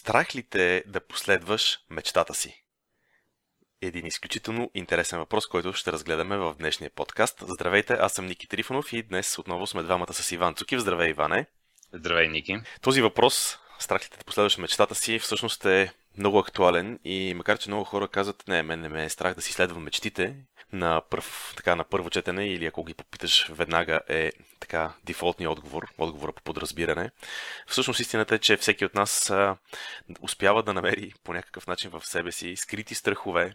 Страх ли те да последваш мечтата си? Един изключително интересен въпрос, който ще разгледаме в днешния подкаст. Здравейте, аз съм Ники Трифонов и днес отново сме двамата с Иван Цукив. Здравей, Иване! Здравей, Ники! Този въпрос, страх ли те да последваш мечтата си, всъщност е много актуален и макар, че много хора казват, не, мен не ме е страх да си следвам мечтите, на, пръв, така, на първо четене или ако ги попиташ веднага е така дефолтният отговор, отговора по подразбиране. Всъщност истината е, че всеки от нас а, успява да намери по някакъв начин в себе си скрити страхове,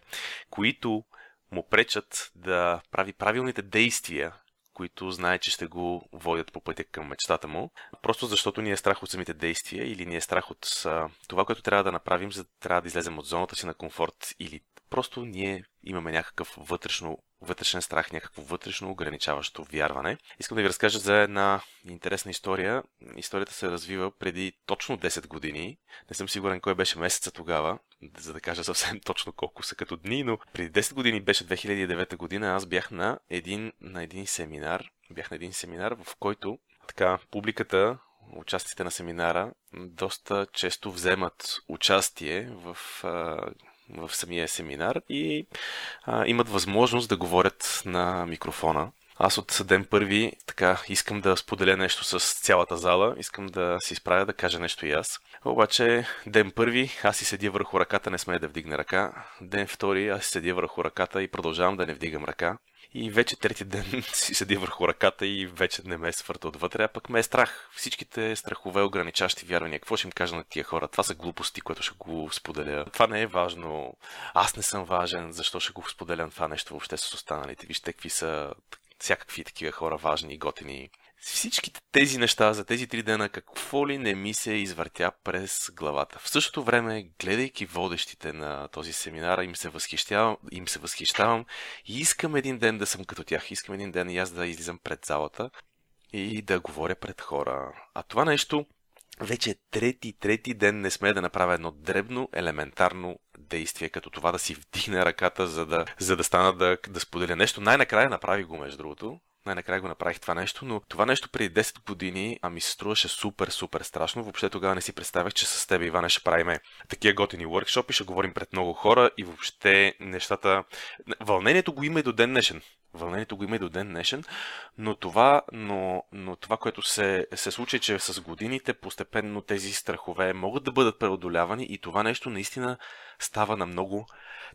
които му пречат да прави правилните действия които знае, че ще го водят по пътя към мечтата му, просто защото ни е страх от самите действия или ни е страх от а, това, което трябва да направим, за да трябва да излезем от зоната си на комфорт или просто ние имаме някакъв вътрешно, вътрешен страх, някакво вътрешно ограничаващо вярване. Искам да ви разкажа за една интересна история. Историята се развива преди точно 10 години. Не съм сигурен кой беше месеца тогава, за да кажа съвсем точно колко са като дни, но преди 10 години беше 2009 година. Аз бях на един, на един семинар. Бях на един семинар, в който така публиката участите на семинара доста често вземат участие в в самия семинар и а, имат възможност да говорят на микрофона. Аз от ден първи така искам да споделя нещо с цялата зала, искам да се изправя да кажа нещо и аз. Обаче ден първи аз си седя върху ръката, не смея да вдигна ръка. Ден втори аз си седя върху ръката и продължавам да не вдигам ръка. И вече трети ден си седи върху ръката и вече не ме е свърта отвътре, а пък ме е страх. Всичките страхове, ограничащи вярвания. Какво ще им кажа на тия хора? Това са глупости, което ще го споделя. Това не е важно. Аз не съм важен. Защо ще го споделям това нещо въобще с останалите? Вижте какви са всякакви такива хора важни и готини всичките тези неща за тези три дена, какво ли не ми се извъртя през главата. В същото време, гледайки водещите на този семинар, им се възхищавам, им се възхищавам и искам един ден да съм като тях. Искам един ден и аз да излизам пред залата и да говоря пред хора. А това нещо вече трети, трети ден не сме да направя едно дребно, елементарно действие, като това да си вдигне ръката, за да, за да стана да, да споделя нещо. Най-накрая направи го, между другото най-накрая го направих това нещо, но това нещо преди 10 години а ми се струваше супер, супер страшно. Въобще тогава не си представях, че с теб, Иване, ще правиме такива готини workshop ще говорим пред много хора и въобще нещата... Вълнението го има и до ден днешен. Вълнението го има и до ден днешен, но това, но, но това което се, се случи, че с годините постепенно тези страхове могат да бъдат преодолявани и това нещо наистина става на много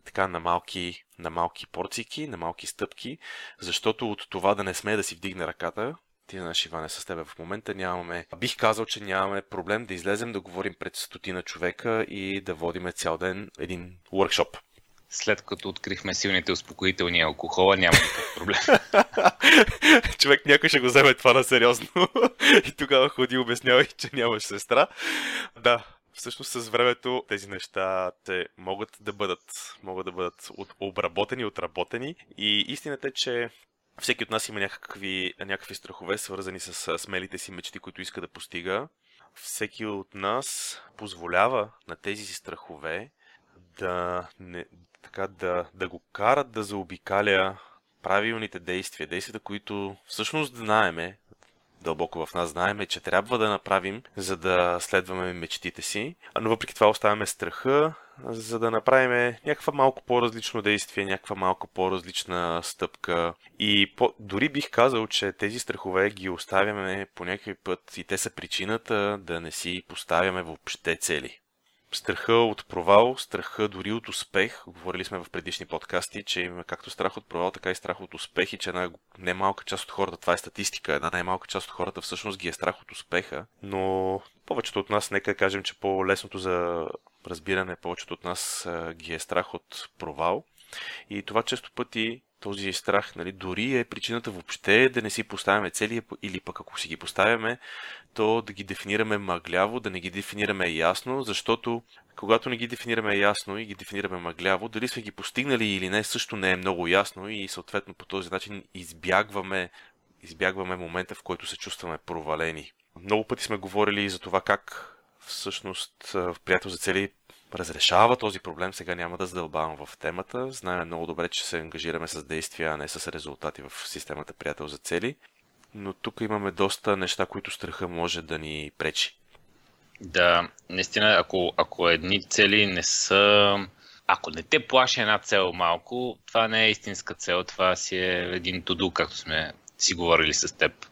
така на малки, на малки порцики, на малки стъпки, защото от това да не сме да си вдигне ръката, ти знаеш, Иване, с теб в момента нямаме... Бих казал, че нямаме проблем да излезем да говорим пред стотина човека и да водиме цял ден един workshop. След като открихме силните успокоителни алкохола, няма никакъв проблем. Човек някой ще го вземе това на сериозно. и тогава ходи обяснявай, че нямаш сестра. Да, всъщност с времето тези неща те могат да бъдат, могат да бъдат от, обработени, отработени и истината е, че всеки от нас има някакви, някакви страхове, свързани с смелите си мечти, които иска да постига. Всеки от нас позволява на тези си страхове да, не, така, да, да го карат да заобикаля правилните действия, действията, които всъщност знаеме, дълбоко в нас знаеме, че трябва да направим, за да следваме мечтите си. Но въпреки това оставяме страха, за да направим някаква малко по-различно действие, някаква малко по-различна стъпка. И по- дори бих казал, че тези страхове ги оставяме по някакъв път и те са причината да не си поставяме въобще цели страха от провал, страха дори от успех. Говорили сме в предишни подкасти, че има както страх от провал, така и страх от успех и че една немалка част от хората, това е статистика, една най-малка част от хората всъщност ги е страх от успеха, но повечето от нас, нека кажем, че по-лесното за разбиране, повечето от нас ги е страх от провал. И това често пъти този страх, нали, дори е причината въобще да не си поставяме цели или пък ако си ги поставяме, то да ги дефинираме мъгляво, да не ги дефинираме ясно, защото когато не ги дефинираме ясно и ги дефинираме мъгляво, дали сме ги постигнали или не, също не е много ясно и съответно по този начин избягваме, избягваме момента, в който се чувстваме провалени. Много пъти сме говорили за това как всъщност в приятел за цели разрешава този проблем. Сега няма да задълбавам в темата. Знаем много добре, че се ангажираме с действия, а не с резултати в системата приятел за цели. Но тук имаме доста неща, които страха може да ни пречи. Да, наистина, ако, ако едни цели не са ако не те плаши една цел малко, това не е истинска цел, това си е един туду, както сме си говорили с теб.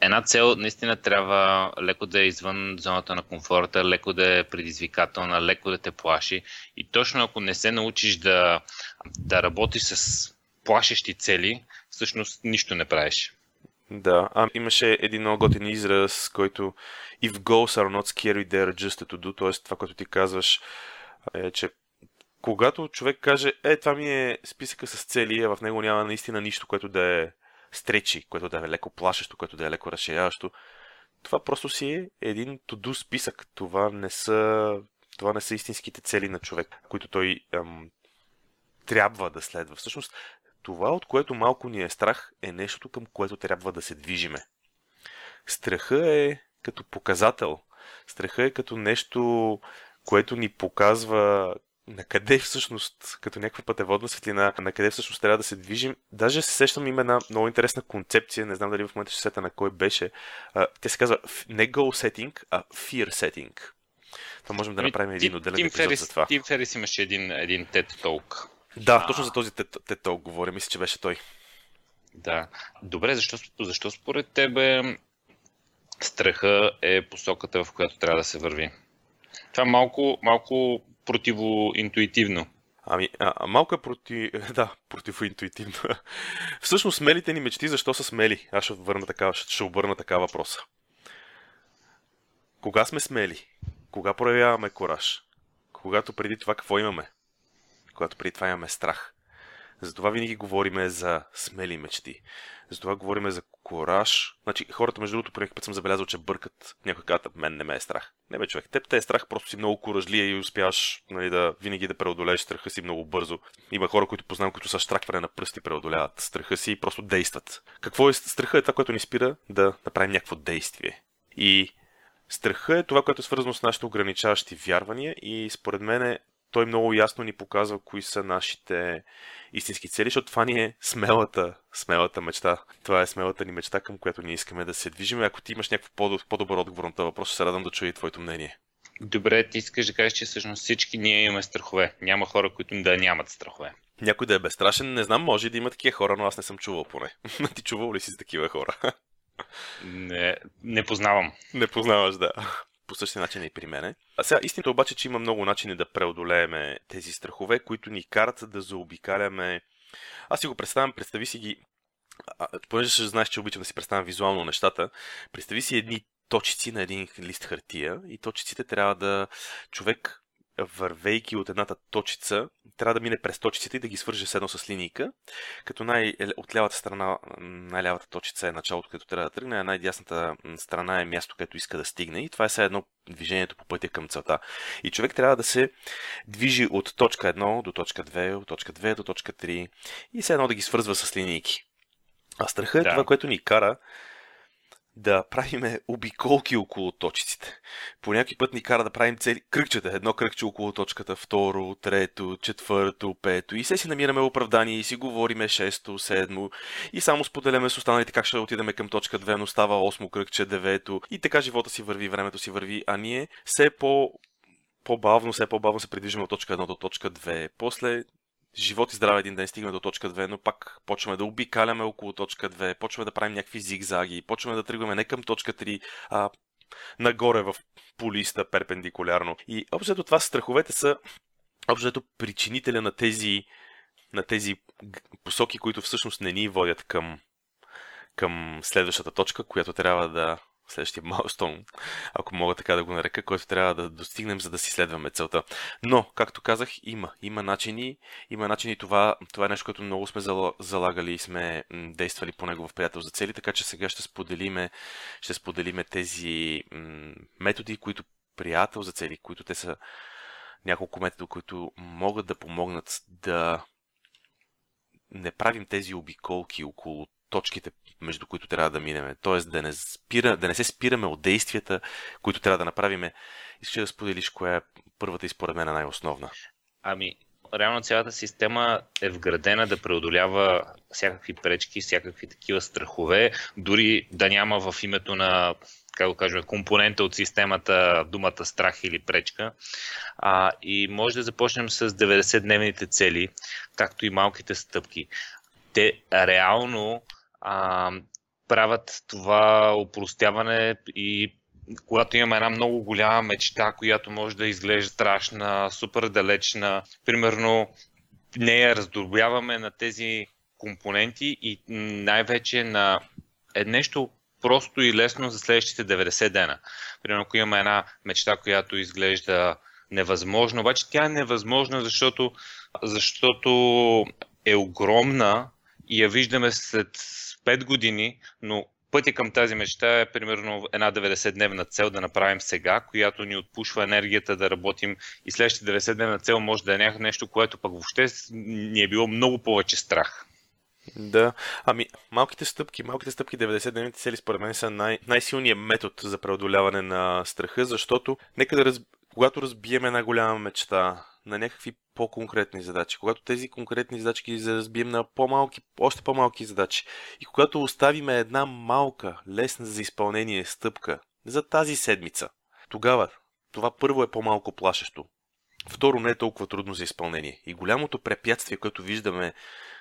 Една цел наистина трябва леко да е извън зоната на комфорта, леко да е предизвикателна, леко да те плаши. И точно ако не се научиш да, да работиш с плашещи цели, всъщност нищо не правиш. Да, а имаше един много готин израз, който if goals are not scary, they are just to do, т.е. това, което ти казваш, е, че когато човек каже, е, това ми е списъка с цели, а в него няма наистина нищо, което да е стречи, което да е леко плашещо, което да е леко разширяващо, това просто си е един to-do списък. Това не са, това не са истинските цели на човек, които той ам, трябва да следва. Всъщност, това, от което малко ни е страх, е нещото, към което трябва да се движиме. Страха е като показател. Страха е като нещо, което ни показва на къде всъщност, като някаква пътеводна светлина, на къде всъщност трябва да се движим. Даже се сещам има една много интересна концепция, не знам дали в момента ще сета на кой беше. Тя се казва не goal setting, а fear setting. Това можем да ами, направим един отделен епизод за това. Тим Ферис имаше един, един TED Talk. Да, точно за този TED Talk говоря. Мисля, че беше той. Да. Добре, защо, защо според тебе страха е посоката, в която трябва да се върви? Това малко, малко противоинтуитивно. Ами, а, малко е проти... да, противоинтуитивно. Всъщност, смелите ни мечти, защо са смели? Аз ще, върна така, ще, обърна така въпроса. Кога сме смели? Кога проявяваме кораж? Когато преди това какво имаме? Когато преди това имаме страх. Затова винаги говориме за смели мечти. Затова говориме за кораж. Значи, хората, между другото, по път съм забелязал, че бъркат. Някой казва, мен не ме е страх. Не бе, човек, теб те е страх, просто си много коражлия и успяваш нали, да винаги да преодолееш страха си много бързо. Има хора, които познавам, които са штракване на пръсти преодоляват страха си и просто действат. Какво е страха? Е това, което ни спира да направим някакво действие. И страха е това, което е свързано с нашите ограничаващи вярвания и според мен той много ясно ни показва кои са нашите истински цели, защото това ни е смелата, смелата мечта. Това е смелата ни мечта, към която ние искаме да се движим. Ако ти имаш някакво по-добър отговор на този въпрос, се радвам да чуя и твоето мнение. Добре, ти искаш да кажеш, че всъщност всички ние имаме страхове. Няма хора, които да нямат страхове. Някой да е безстрашен, не знам, може да има такива хора, но аз не съм чувал поне. ти чувал ли си за такива хора? не, не познавам. Не познаваш, да по същия начин и при мене. А сега истината обаче, че има много начини да преодолееме тези страхове, които ни карат да заобикаляме. Аз си го представям, представи си ги. А, понеже ще знаеш, че обичам да си представям визуално нещата, представи си едни точици на един лист хартия и точиците трябва да човек вървейки от едната точица, трябва да мине през точиците и да ги свърже с едно с линийка, като най- от лявата страна, най-лявата точица е началото, където трябва да тръгне, а най-дясната страна е място, където иска да стигне и това е все едно движението по пътя към целта. И човек трябва да се движи от точка 1 до точка 2, от точка 2 до точка 3 и все едно да ги свързва с линейки. А страха е да. това, което ни кара да правиме обиколки около точиците. По някой път ни кара да правим цели кръгчета. Едно кръгче около точката, второ, трето, четвърто, пето. И се си намираме оправдание и си говориме шесто, седмо. И само споделяме с останалите как ще отидем към точка 2, но става осмо кръгче, девето. И така живота си върви, времето си върви, а ние все по по-бавно, все по-бавно се придвижваме от точка 1 до точка 2. После живот и здраве един ден стигаме до точка 2, но пак почваме да обикаляме около точка 2, почваме да правим някакви зигзаги, почваме да тръгваме не към точка 3, а нагоре в полиста перпендикулярно. И общото това страховете са общото причинителя на тези, на тези посоки, които всъщност не ни водят към, към следващата точка, която трябва да следващия майлстон, ако мога така да го нарека, който трябва да достигнем, за да си следваме целта. Но, както казах, има. Има начини. Има начини. Това, това е нещо, което много сме залагали и сме действали по него в приятел за цели, така че сега ще споделиме, ще споделиме тези методи, които приятел за цели, които те са няколко метода, които могат да помогнат да не правим тези обиколки около точките, между които трябва да минеме. Тоест да не, спира, да не се спираме от действията, които трябва да направиме. Искаш да споделиш коя е първата и според мен най-основна? Ами, реално цялата система е вградена да преодолява всякакви пречки, всякакви такива страхове, дори да няма в името на как да кажем, компонента от системата думата страх или пречка. А, и може да започнем с 90-дневните цели, както и малките стъпки. Те реално а, правят това упростяване и когато имаме една много голяма мечта, която може да изглежда страшна, супер далечна, примерно нея раздробяваме на тези компоненти и най-вече на е нещо просто и лесно за следващите 90 дена. Примерно, ако имаме една мечта, която изглежда невъзможна, обаче тя е невъзможна, защото, защото е огромна и я виждаме след 5 години, но пътя към тази мечта е примерно една 90-дневна цел да направим сега, която ни отпушва енергията да работим и следващите 90-дневна цел може да е нещо, което пък въобще ни е било много повече страх. Да, ами малките стъпки, малките стъпки 90-дневните цели според мен са най- най-силният метод за преодоляване на страха, защото нека да раз... когато разбием една голяма мечта на някакви по-конкретни задачи, когато тези конкретни задачи ги разбием на по-малки, още по-малки задачи и когато оставим една малка, лесна за изпълнение стъпка за тази седмица, тогава това първо е по-малко плашещо. Второ, не е толкова трудно за изпълнение. И голямото препятствие, което виждаме,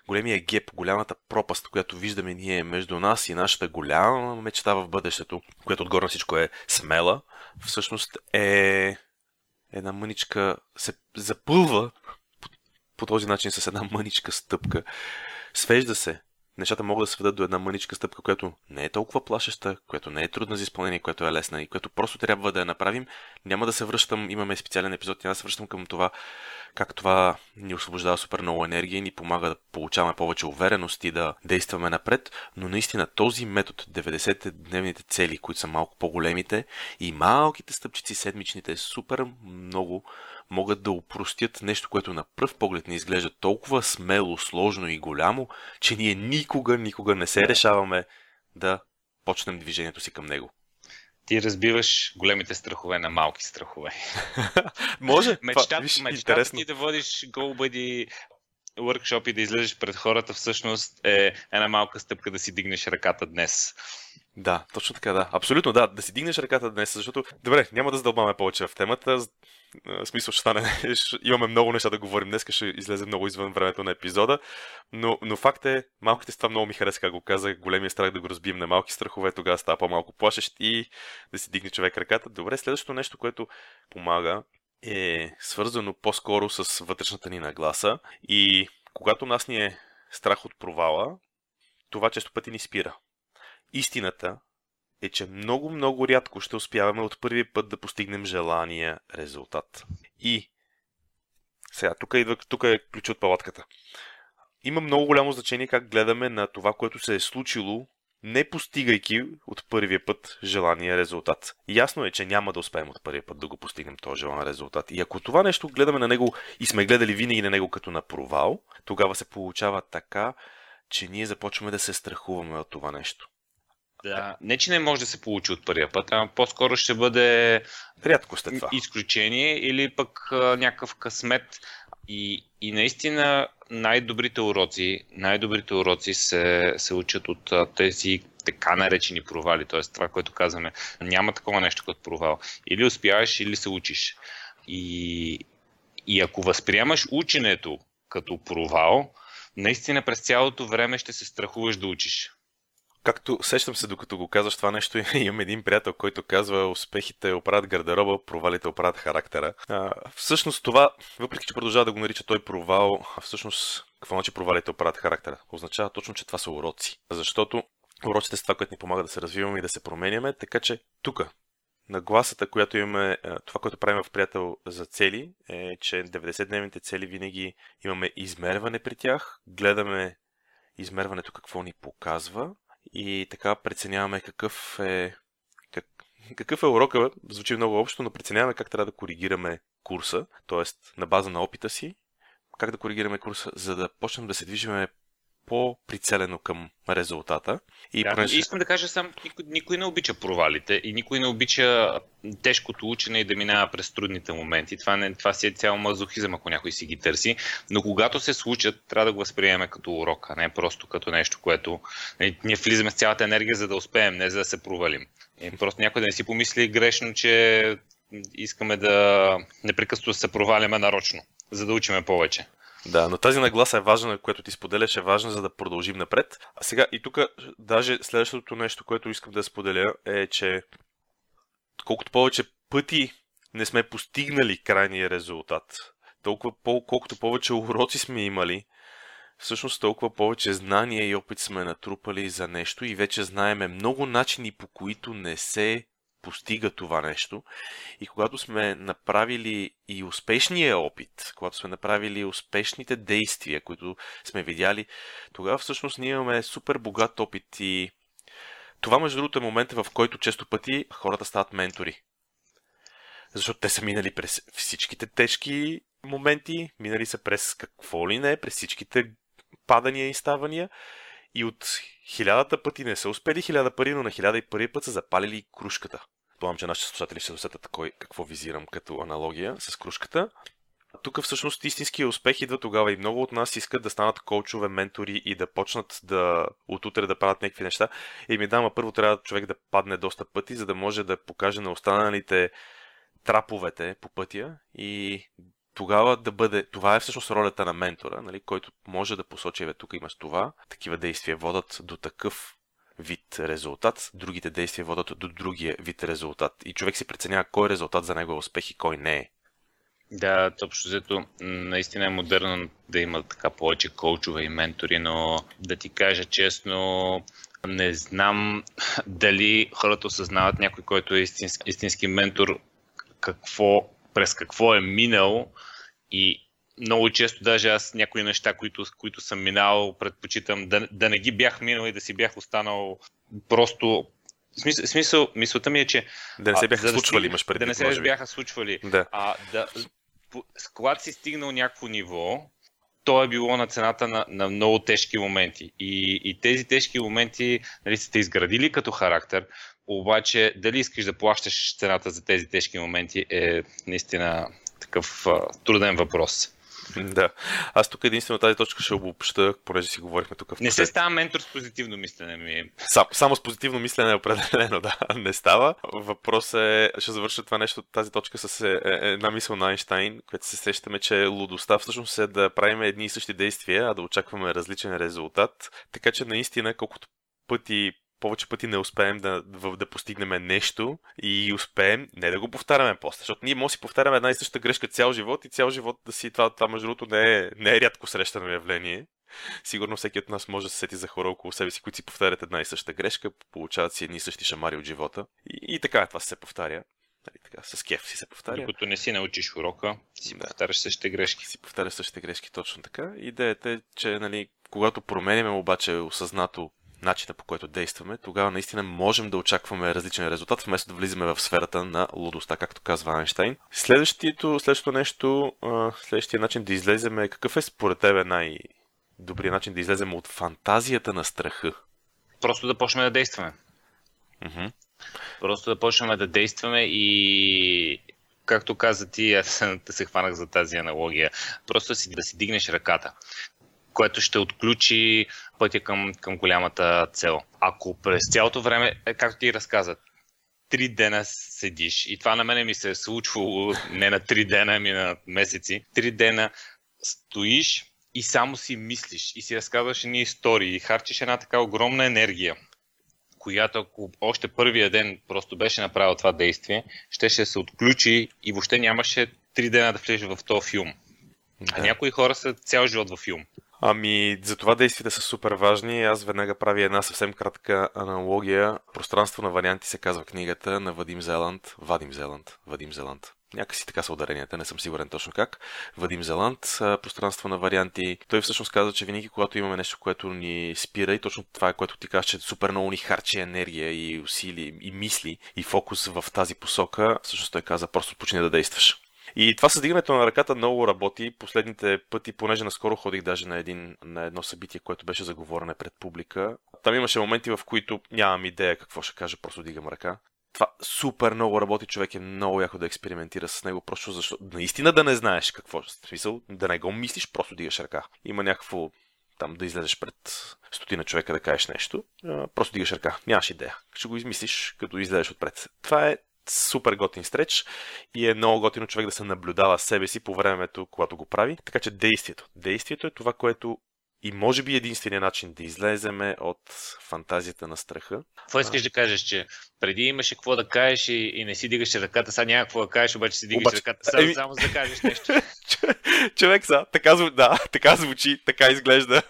големия геп, голямата пропаст, която виждаме ние между нас и нашата голяма мечта в бъдещето, която отгоре на всичко е смела, всъщност е една мъничка, се запълва по, по този начин с една мъничка стъпка. Свежда се нещата могат да се ведат до една мъничка стъпка, която не е толкова плашеща, която не е трудна за изпълнение, която е лесна и която просто трябва да я направим. Няма да се връщам, имаме специален епизод, няма да се връщам към това, как това ни освобождава супер много енергия и ни помага да получаваме повече увереност и да действаме напред, но наистина този метод, 90-дневните цели, които са малко по-големите и малките стъпчици седмичните е супер много могат да упростят нещо, което на пръв поглед не изглежда толкова смело, сложно и голямо, че ние никога, никога не се решаваме да почнем движението си към него. Ти разбиваш големите страхове на малки страхове. Може. Мечтата, виж, мечтата ти да водиш GoBuddy workshop и да излезеш пред хората всъщност е една малка стъпка да си дигнеш ръката днес. Да, точно така, да. Абсолютно, да. Да си дигнеш ръката днес, защото... Добре, няма да задълбаваме повече в темата. В смисъл ще стане... Имаме много неща да говорим днес, ще излезе много извън времето на епизода. Но, но факт е, малките това много ми хареса, как го казах, големия страх да го разбием на малки страхове, тогава става по-малко плашещ и да си дигне човек ръката. Добре, следващото нещо, което помага е свързано по-скоро с вътрешната ни нагласа и когато нас ни е страх от провала, това често пъти ни спира. Истината е, че много-много рядко ще успяваме от първи път да постигнем желания резултат. И сега, тук, идва, тук е ключ от палатката. Има много голямо значение как гледаме на това, което се е случило, не постигайки от първия път желания резултат. Ясно е, че няма да успеем от първия път да го постигнем този желан резултат. И ако това нещо гледаме на него и сме гледали винаги на него като на провал, тогава се получава така, че ние започваме да се страхуваме от това нещо. Да, не че не може да се получи от първия път, а по-скоро ще бъде Рядко сте това. изключение или пък а, някакъв късмет. И, и наистина най-добрите уроци, най-добрите уроци се, се учат от а, тези така наречени провали, т.е. това, което казваме, няма такова нещо като провал. Или успяваш, или се учиш. И, и ако възприемаш ученето като провал, наистина през цялото време ще се страхуваш да учиш. Както сещам се, докато го казваш това нещо, имам един приятел, който казва успехите оправят гардероба, провалите оправят характера. А, всъщност това, въпреки че продължава да го нарича той провал, всъщност какво значи провалите оправят характера? Означава точно, че това са уроци. Защото уроците са това, което ни помага да се развиваме и да се променяме, така че тук, нагласата, която имаме, това, което правим в приятел за цели, е, че 90-дневните цели винаги имаме измерване при тях, гледаме измерването какво ни показва и така преценяваме какъв е как, какъв е урока, звучи много общо, но преценяваме как трябва да коригираме курса, т.е. на база на опита си, как да коригираме курса, за да почнем да се движиме по-прицелено към резултата. И да, понеже... Искам да кажа сам, никой, никой не обича провалите и никой не обича тежкото учене и да минава през трудните моменти. Това, не, това си е цял мазохизъм, ако някой си ги търси. Но когато се случат, трябва да го възприеме като урок, а не просто като нещо, което нали, ние влизаме с цялата енергия, за да успеем, не за да се провалим. И просто някой да не си помисли грешно, че искаме да непрекъснато се проваляме нарочно, за да учиме повече. Да, но тази нагласа е важна, което ти споделяш, е важна, за да продължим напред. А сега и тук, даже следващото нещо, което искам да споделя е, че колкото повече пъти не сме постигнали крайния резултат, толкова колкото повече уроци сме имали, всъщност толкова повече знания и опит сме натрупали за нещо и вече знаеме много начини, по които не се постига това нещо. И когато сме направили и успешния опит, когато сме направили успешните действия, които сме видяли, тогава всъщност ние имаме супер богат опит и това, между другото, е момента, в който често пъти хората стават ментори. Защото те са минали през всичките тежки моменти, минали са през какво ли не, през всичките падания и ставания и от хилядата пъти не са успели хиляда пари, но на хиляда и първи път са запалили кружката. Помня, че нашите слушатели ще усетят кой, какво визирам като аналогия с кружката. Тук всъщност истинския успех идва тогава и много от нас искат да станат коучове, ментори и да почнат да отутре да правят някакви неща. И ми дама, първо трябва човек да падне доста пъти, за да може да покаже на останалите траповете по пътя и тогава да бъде, това е всъщност ролята на ментора, нали, който може да посочи, бе, тук имаш това, такива действия водат до такъв вид резултат, другите действия водат до другия вид резултат. И човек си преценява кой резултат за него е успех и кой не е. Да, общо взето, наистина е модерно да има така повече коучове и ментори, но да ти кажа честно, не знам дали хората осъзнават някой, който е истински, истински ментор, какво, през какво е минал и много често даже аз някои неща, които, които съм минал, предпочитам да, да не ги бях минал и да си бях останал просто Смисъл, смисъл мисълта ми е, че... Да не се бяха а, случвали, да имаш преди. Да не се бяха случвали. Да. А, да, когато си стигнал някакво ниво, то е било на цената на, на много тежки моменти. И, и тези тежки моменти нали, сте изградили като характер, обаче дали искаш да плащаш цената за тези тежки моменти е наистина такъв а, труден въпрос. Да. Аз тук единствено тази точка ще обобща, понеже си говорихме тук. В не се става ментор с позитивно мислене ми. Сам, само с позитивно мислене е определено, да. Не става. Въпрос е, ще завърша това нещо, тази точка с е, е, една мисъл на Айнштайн, която се сещаме, че лудостта всъщност е да правим едни и същи действия, а да очакваме различен резултат. Така че наистина, колкото пъти повече пъти не успеем да, да постигнем нещо и успеем не да го повтаряме после, защото ние може да си повтаряме една и съща грешка цял живот и цял живот да си това, това между другото не е, не е рядко срещано явление. Сигурно всеки от нас може да се сети за хора около себе си, които си повтарят една и съща грешка, получават си едни и същи шамари от живота. И, и така това се повтаря. Нали, така, с кеф си се повтаря. Докато не си научиш урока, си да. повтаряш същите грешки. Си повтаряш същите грешки, точно така. Идеята е, че нали, когато променяме обаче осъзнато начина по който действаме, тогава наистина можем да очакваме различен резултат, вместо да влизаме в сферата на лудостта, както казва Айнштайн. Следващото, следващото нещо, следващия начин да излеземе, какъв е според тебе най-добрият начин да излезем от фантазията на страха? Просто да почнем да действаме. Mm-hmm. Просто да почнем да действаме и както каза ти, аз се хванах за тази аналогия, просто си, да си дигнеш ръката което ще отключи пътя към, към голямата цел. Ако през цялото време, е, както ти разказа, три дена седиш, и това на мене ми се е случвало не на три дена, ами на месеци, три дена стоиш и само си мислиш и си разказваш едни истории и харчиш една така огромна енергия, която ако още първия ден просто беше направил това действие, ще, ще се отключи и въобще нямаше три дена да влезеш в този филм. Да. А някои хора са цял живот в филм. Ами, за това действията са супер важни. Аз веднага правя една съвсем кратка аналогия. Пространство на варианти се казва книгата на Вадим Зеланд. Вадим Зеланд. Вадим Зеланд. Някакси така са ударенията, не съм сигурен точно как. Вадим Зеланд, пространство на варианти. Той всъщност казва, че винаги когато имаме нещо, което ни спира и точно това е което ти казваш, че супер много ни харчи енергия и усилия и мисли и фокус в тази посока, всъщност той каза просто почни да действаш. И това съдигането на ръката много работи. Последните пъти, понеже наскоро ходих даже на, един, на едно събитие, което беше заговорене пред публика. Там имаше моменти, в които нямам идея какво ще кажа, просто дигам ръка. Това супер много работи, човек е много яко да експериментира с него, просто защото наистина да не знаеш какво. В смисъл, да не го мислиш, просто дигаш ръка. Има някакво там да излезеш пред стотина човека да кажеш нещо, просто дигаш ръка. Нямаш идея. Ще го измислиш, като излезеш отпред. Това е супер готин стреч и е много готино човек да се наблюдава себе си по времето, когато го прави. Така че действието. Действието е това, което и може би единствения начин да излеземе от фантазията на страха. Какво искаш да кажеш, че преди имаше какво да кажеш и, и не си дигаш ръката, сега няма какво да кажеш, обаче си дигаш обаче, ръката, сега еми... само за да кажеш нещо. Човек са, така, да, така звучи, така изглежда.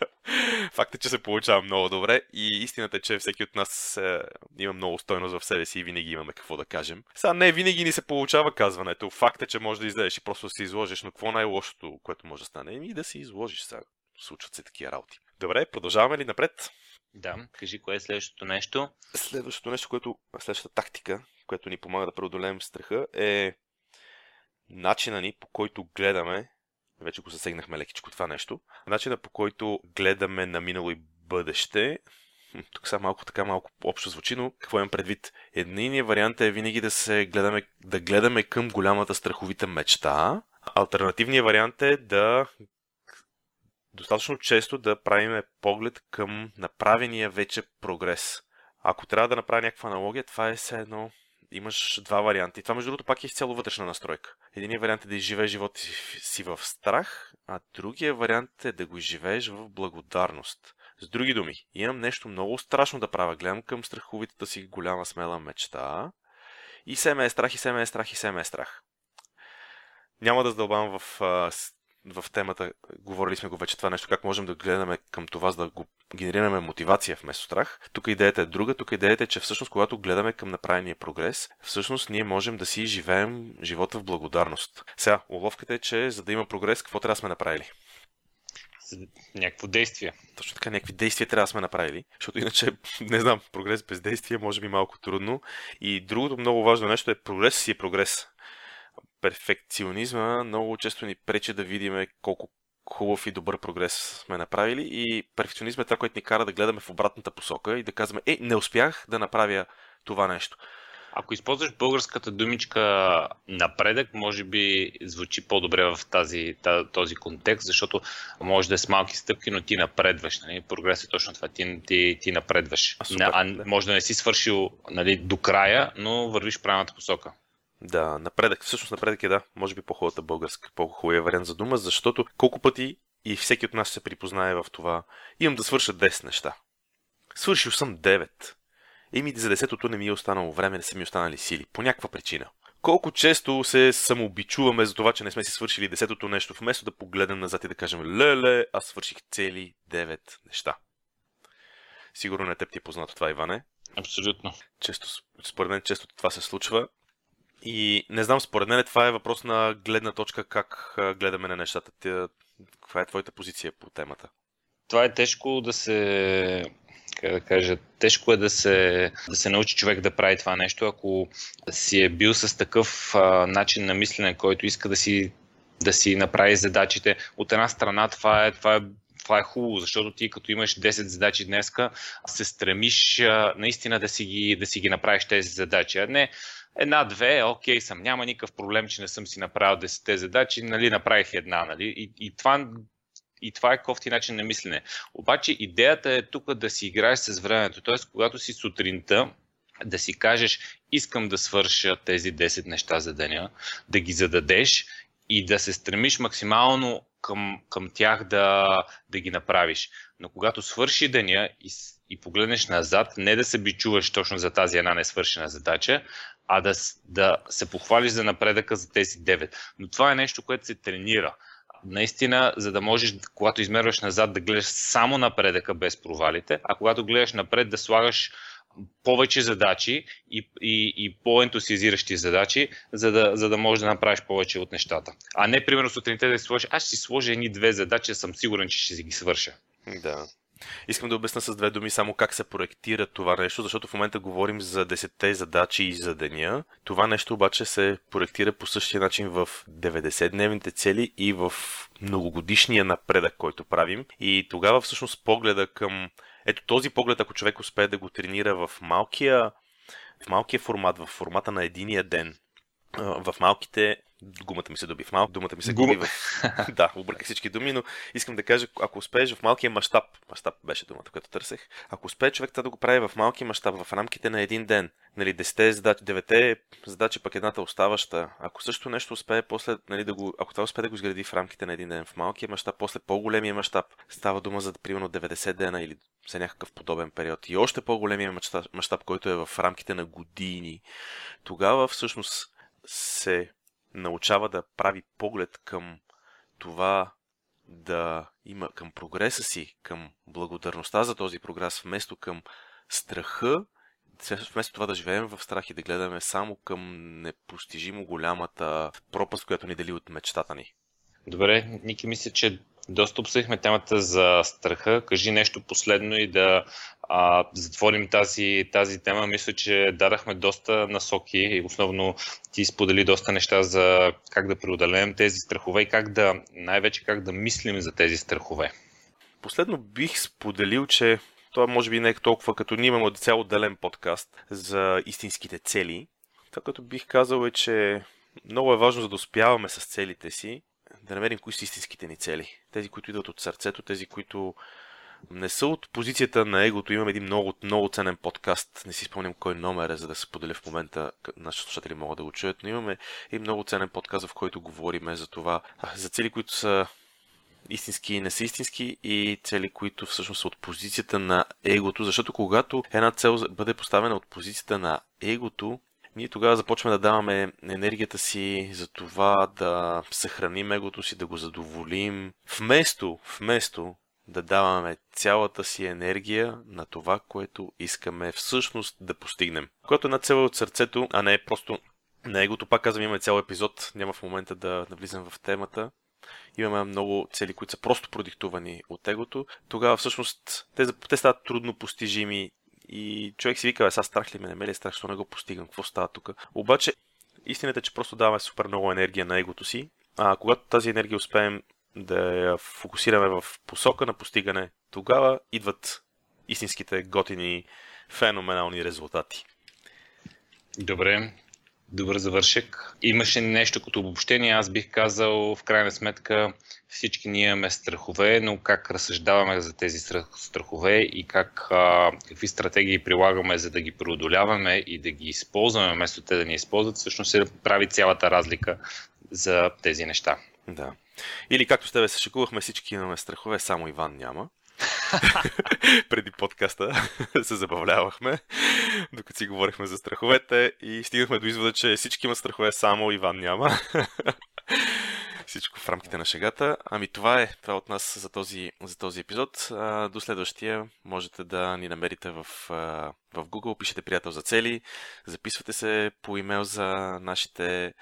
Факт е, че се получава много добре и истината е, че всеки от нас е, има много стойност в себе си и винаги имаме какво да кажем. Сега не винаги ни се получава казването. Факт е, че може да излезеш и просто да се изложиш, но какво най-лошото, което може да стане? Еми да се изложиш сега. Случват се такива работи. Добре, продължаваме ли напред? Да, кажи кое е следващото нещо. Следващото нещо, което, следващата тактика, която ни помага да преодолеем страха е начина ни, по който гледаме, вече го засегнахме лекичко това нещо, начина по който гледаме на минало и бъдеще, тук сега малко така малко общо звучи, но какво имам предвид? Единият вариант е винаги да се гледаме, да гледаме към голямата страховита мечта. Альтернативният вариант е да достатъчно често да правиме поглед към направения вече прогрес. Ако трябва да направя някаква аналогия, това е все едно имаш два варианта. И това, между другото, пак е изцяло вътрешна настройка. Единият вариант е да изживееш живота си в страх, а другия вариант е да го изживееш в благодарност. С други думи, имам нещо много страшно да правя. Гледам към страховитата си голяма смела мечта и се ме е страх, и се ме е страх, и се ме е страх. Няма да задълбавам в в темата, говорили сме го вече това нещо, как можем да гледаме към това, за да го генерираме мотивация вместо страх. Тук идеята е друга. Тук идеята е, че всъщност, когато гледаме към направения прогрес, всъщност ние можем да си живеем живота в благодарност. Сега, уловката е, че за да има прогрес, какво трябва да сме направили? Някакво действие. Точно така, някакви действия трябва да сме направили, защото иначе, не знам, прогрес без действие може би малко трудно. И другото много важно нещо е прогрес си е прогрес перфекционизма много често ни пречи да видим колко хубав и добър прогрес сме направили и перфекционизма е това, което ни кара да гледаме в обратната посока и да казваме, е, не успях да направя това нещо. Ако използваш българската думичка напредък, може би звучи по-добре в тази, този контекст, защото може да е с малки стъпки, но ти напредваш. Нали? Прогрес е точно това. Ти, ти, ти напредваш. А, супер, а, може да не си свършил нали, до края, но вървиш правилната посока. Да, напредък. Всъщност напредък е да, може би по-хубавата българска, по-хубавия вариант за дума, защото колко пъти и всеки от нас се припознае в това, имам да свърша 10 неща. Свършил съм 9. Еми за десетото не ми е останало време, не са ми останали сили. По някаква причина. Колко често се самообичуваме за това, че не сме си свършили десетото нещо, вместо да погледнем назад и да кажем, леле, аз свърших цели 9 неща. Сигурно не теб ти е познато това, Иване. Абсолютно. Често, според мен често това се случва и не знам, според мен това е въпрос на гледна точка как гледаме на нещата. Каква е твоята позиция по темата? Това е тежко да се как да кажа, тежко е да се, да се научи човек да прави това нещо, ако си е бил с такъв а, начин на мислене, който иска да си, да си направи задачите. От една страна това е, това е това е хубаво, защото ти като имаш 10 задачи днеска, се стремиш а, наистина да си, ги, да си ги направиш тези задачи, а не Една-две, окей съм, няма никакъв проблем, че не съм си направил 10 задачи, нали, направих една, нали, и, и това и това е кофти начин на мислене. Обаче идеята е тук да си играеш с времето. Т.е. когато си сутринта, да си кажеш, искам да свърша тези 10 неща за деня, да ги зададеш и да се стремиш максимално към, към тях да, да ги направиш. Но когато свърши деня и, и погледнеш назад, не да се бичуваш точно за тази една несвършена задача, а да, да се похвалиш за напредъка за тези 9. Но това е нещо, което се тренира. Наистина, за да можеш, когато измерваш назад, да гледаш само напредъка без провалите, а когато гледаш напред, да слагаш повече задачи и, и, и по-ентусиазиращи задачи, за да, за да можеш да направиш повече от нещата. А не, примерно, сутринта да си сложиш, аз ще си сложа едни две задачи, съм сигурен, че ще си ги свърша. Да. Искам да обясня с две думи само как се проектира това нещо, защото в момента говорим за 10 задачи и за деня. Това нещо обаче се проектира по същия начин в 90-дневните цели и в многогодишния напредък, който правим. И тогава всъщност погледа към... Ето този поглед, ако човек успее да го тренира в малкия, в малкия формат, в формата на единия ден, в малките Гумата ми се доби в малко, думата ми се Гума. в... да, обърках всички думи, но искам да кажа, ако успееш в малкия мащаб, мащаб беше думата, която търсех, ако успее човек да го прави в малкия мащаб, в рамките на един ден, нали, 10 задачи, 9 задачи, пък едната оставаща, ако също нещо успее после, нали, да го, ако това успее да го изгради в рамките на един ден, в малкия мащаб, после по-големия мащаб, става дума за примерно 90 дена или за някакъв подобен период и още по-големия мащаб, който е в рамките на години, тогава всъщност се научава да прави поглед към това да има към прогреса си, към благодарността за този прогрес, вместо към страха, вместо това да живеем в страх и да гледаме само към непостижимо голямата пропаст, която ни дели от мечтата ни. Добре, Ники, мисля, че доста обсъдихме темата за страха. Кажи нещо последно и да а, затворим тази, тази тема. Мисля, че дадахме доста насоки и основно ти сподели доста неща за как да преодолеем тези страхове и как да, най-вече как да мислим за тези страхове. Последно бих споделил, че това може би не е толкова като ние имаме цял отделен подкаст за истинските цели. Това като бих казал е, че много е важно за да успяваме с целите си, да намерим кои са истинските ни цели. Тези, които идват от сърцето, тези, които не са от позицията на егото. Имам един много, много ценен подкаст. Не си спомням кой номер е, за да се поделя в момента. Нашите слушатели могат да го чуят. Но имаме и много ценен подкаст, в който говорим за това. За цели, които са истински и не са истински и цели, които всъщност са от позицията на егото, защото когато една цел бъде поставена от позицията на егото, ние тогава започваме да даваме енергията си за това да съхраним егото си, да го задоволим, вместо, вместо да даваме цялата си енергия на това, което искаме всъщност да постигнем. Което е една цел от сърцето, а не е просто на егото. Пак казвам, имаме цял епизод, няма в момента да навлизам в темата. Имаме много цели, които са просто продиктувани от егото. Тогава всъщност те, те стават трудно постижими и човек си вика, сега страх ли ме, не ме ли е страх, що не го постигам, какво става тук. Обаче, истината е, че просто даваме супер много енергия на егото си, а когато тази енергия успеем да я фокусираме в посока на постигане, тогава идват истинските готини, феноменални резултати. Добре, добър завършек. Имаше нещо като обобщение, аз бих казал в крайна сметка всички ние имаме страхове, но как разсъждаваме за тези страхове и как, а, какви стратегии прилагаме за да ги преодоляваме и да ги използваме вместо те да ни използват, всъщност се прави цялата разлика за тези неща. Да. Или както с тебе се шекувахме, всички имаме страхове, само Иван няма. Преди подкаста се забавлявахме, докато си говорихме за страховете и стигнахме до извода, че всички имат страхове, само Иван няма. Всичко в рамките на шегата. Ами това е, това е от нас за този, за този епизод. А, до следващия можете да ни намерите в, в Google, пишете приятел за цели, записвате се по имейл за нашите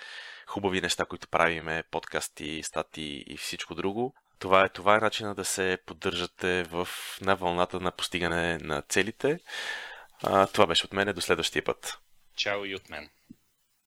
хубави неща, които правиме, подкасти, стати и всичко друго. Това е, това е начина да се поддържате в, на вълната на постигане на целите. А, това беше от мен. До следващия път. Чао и от мен.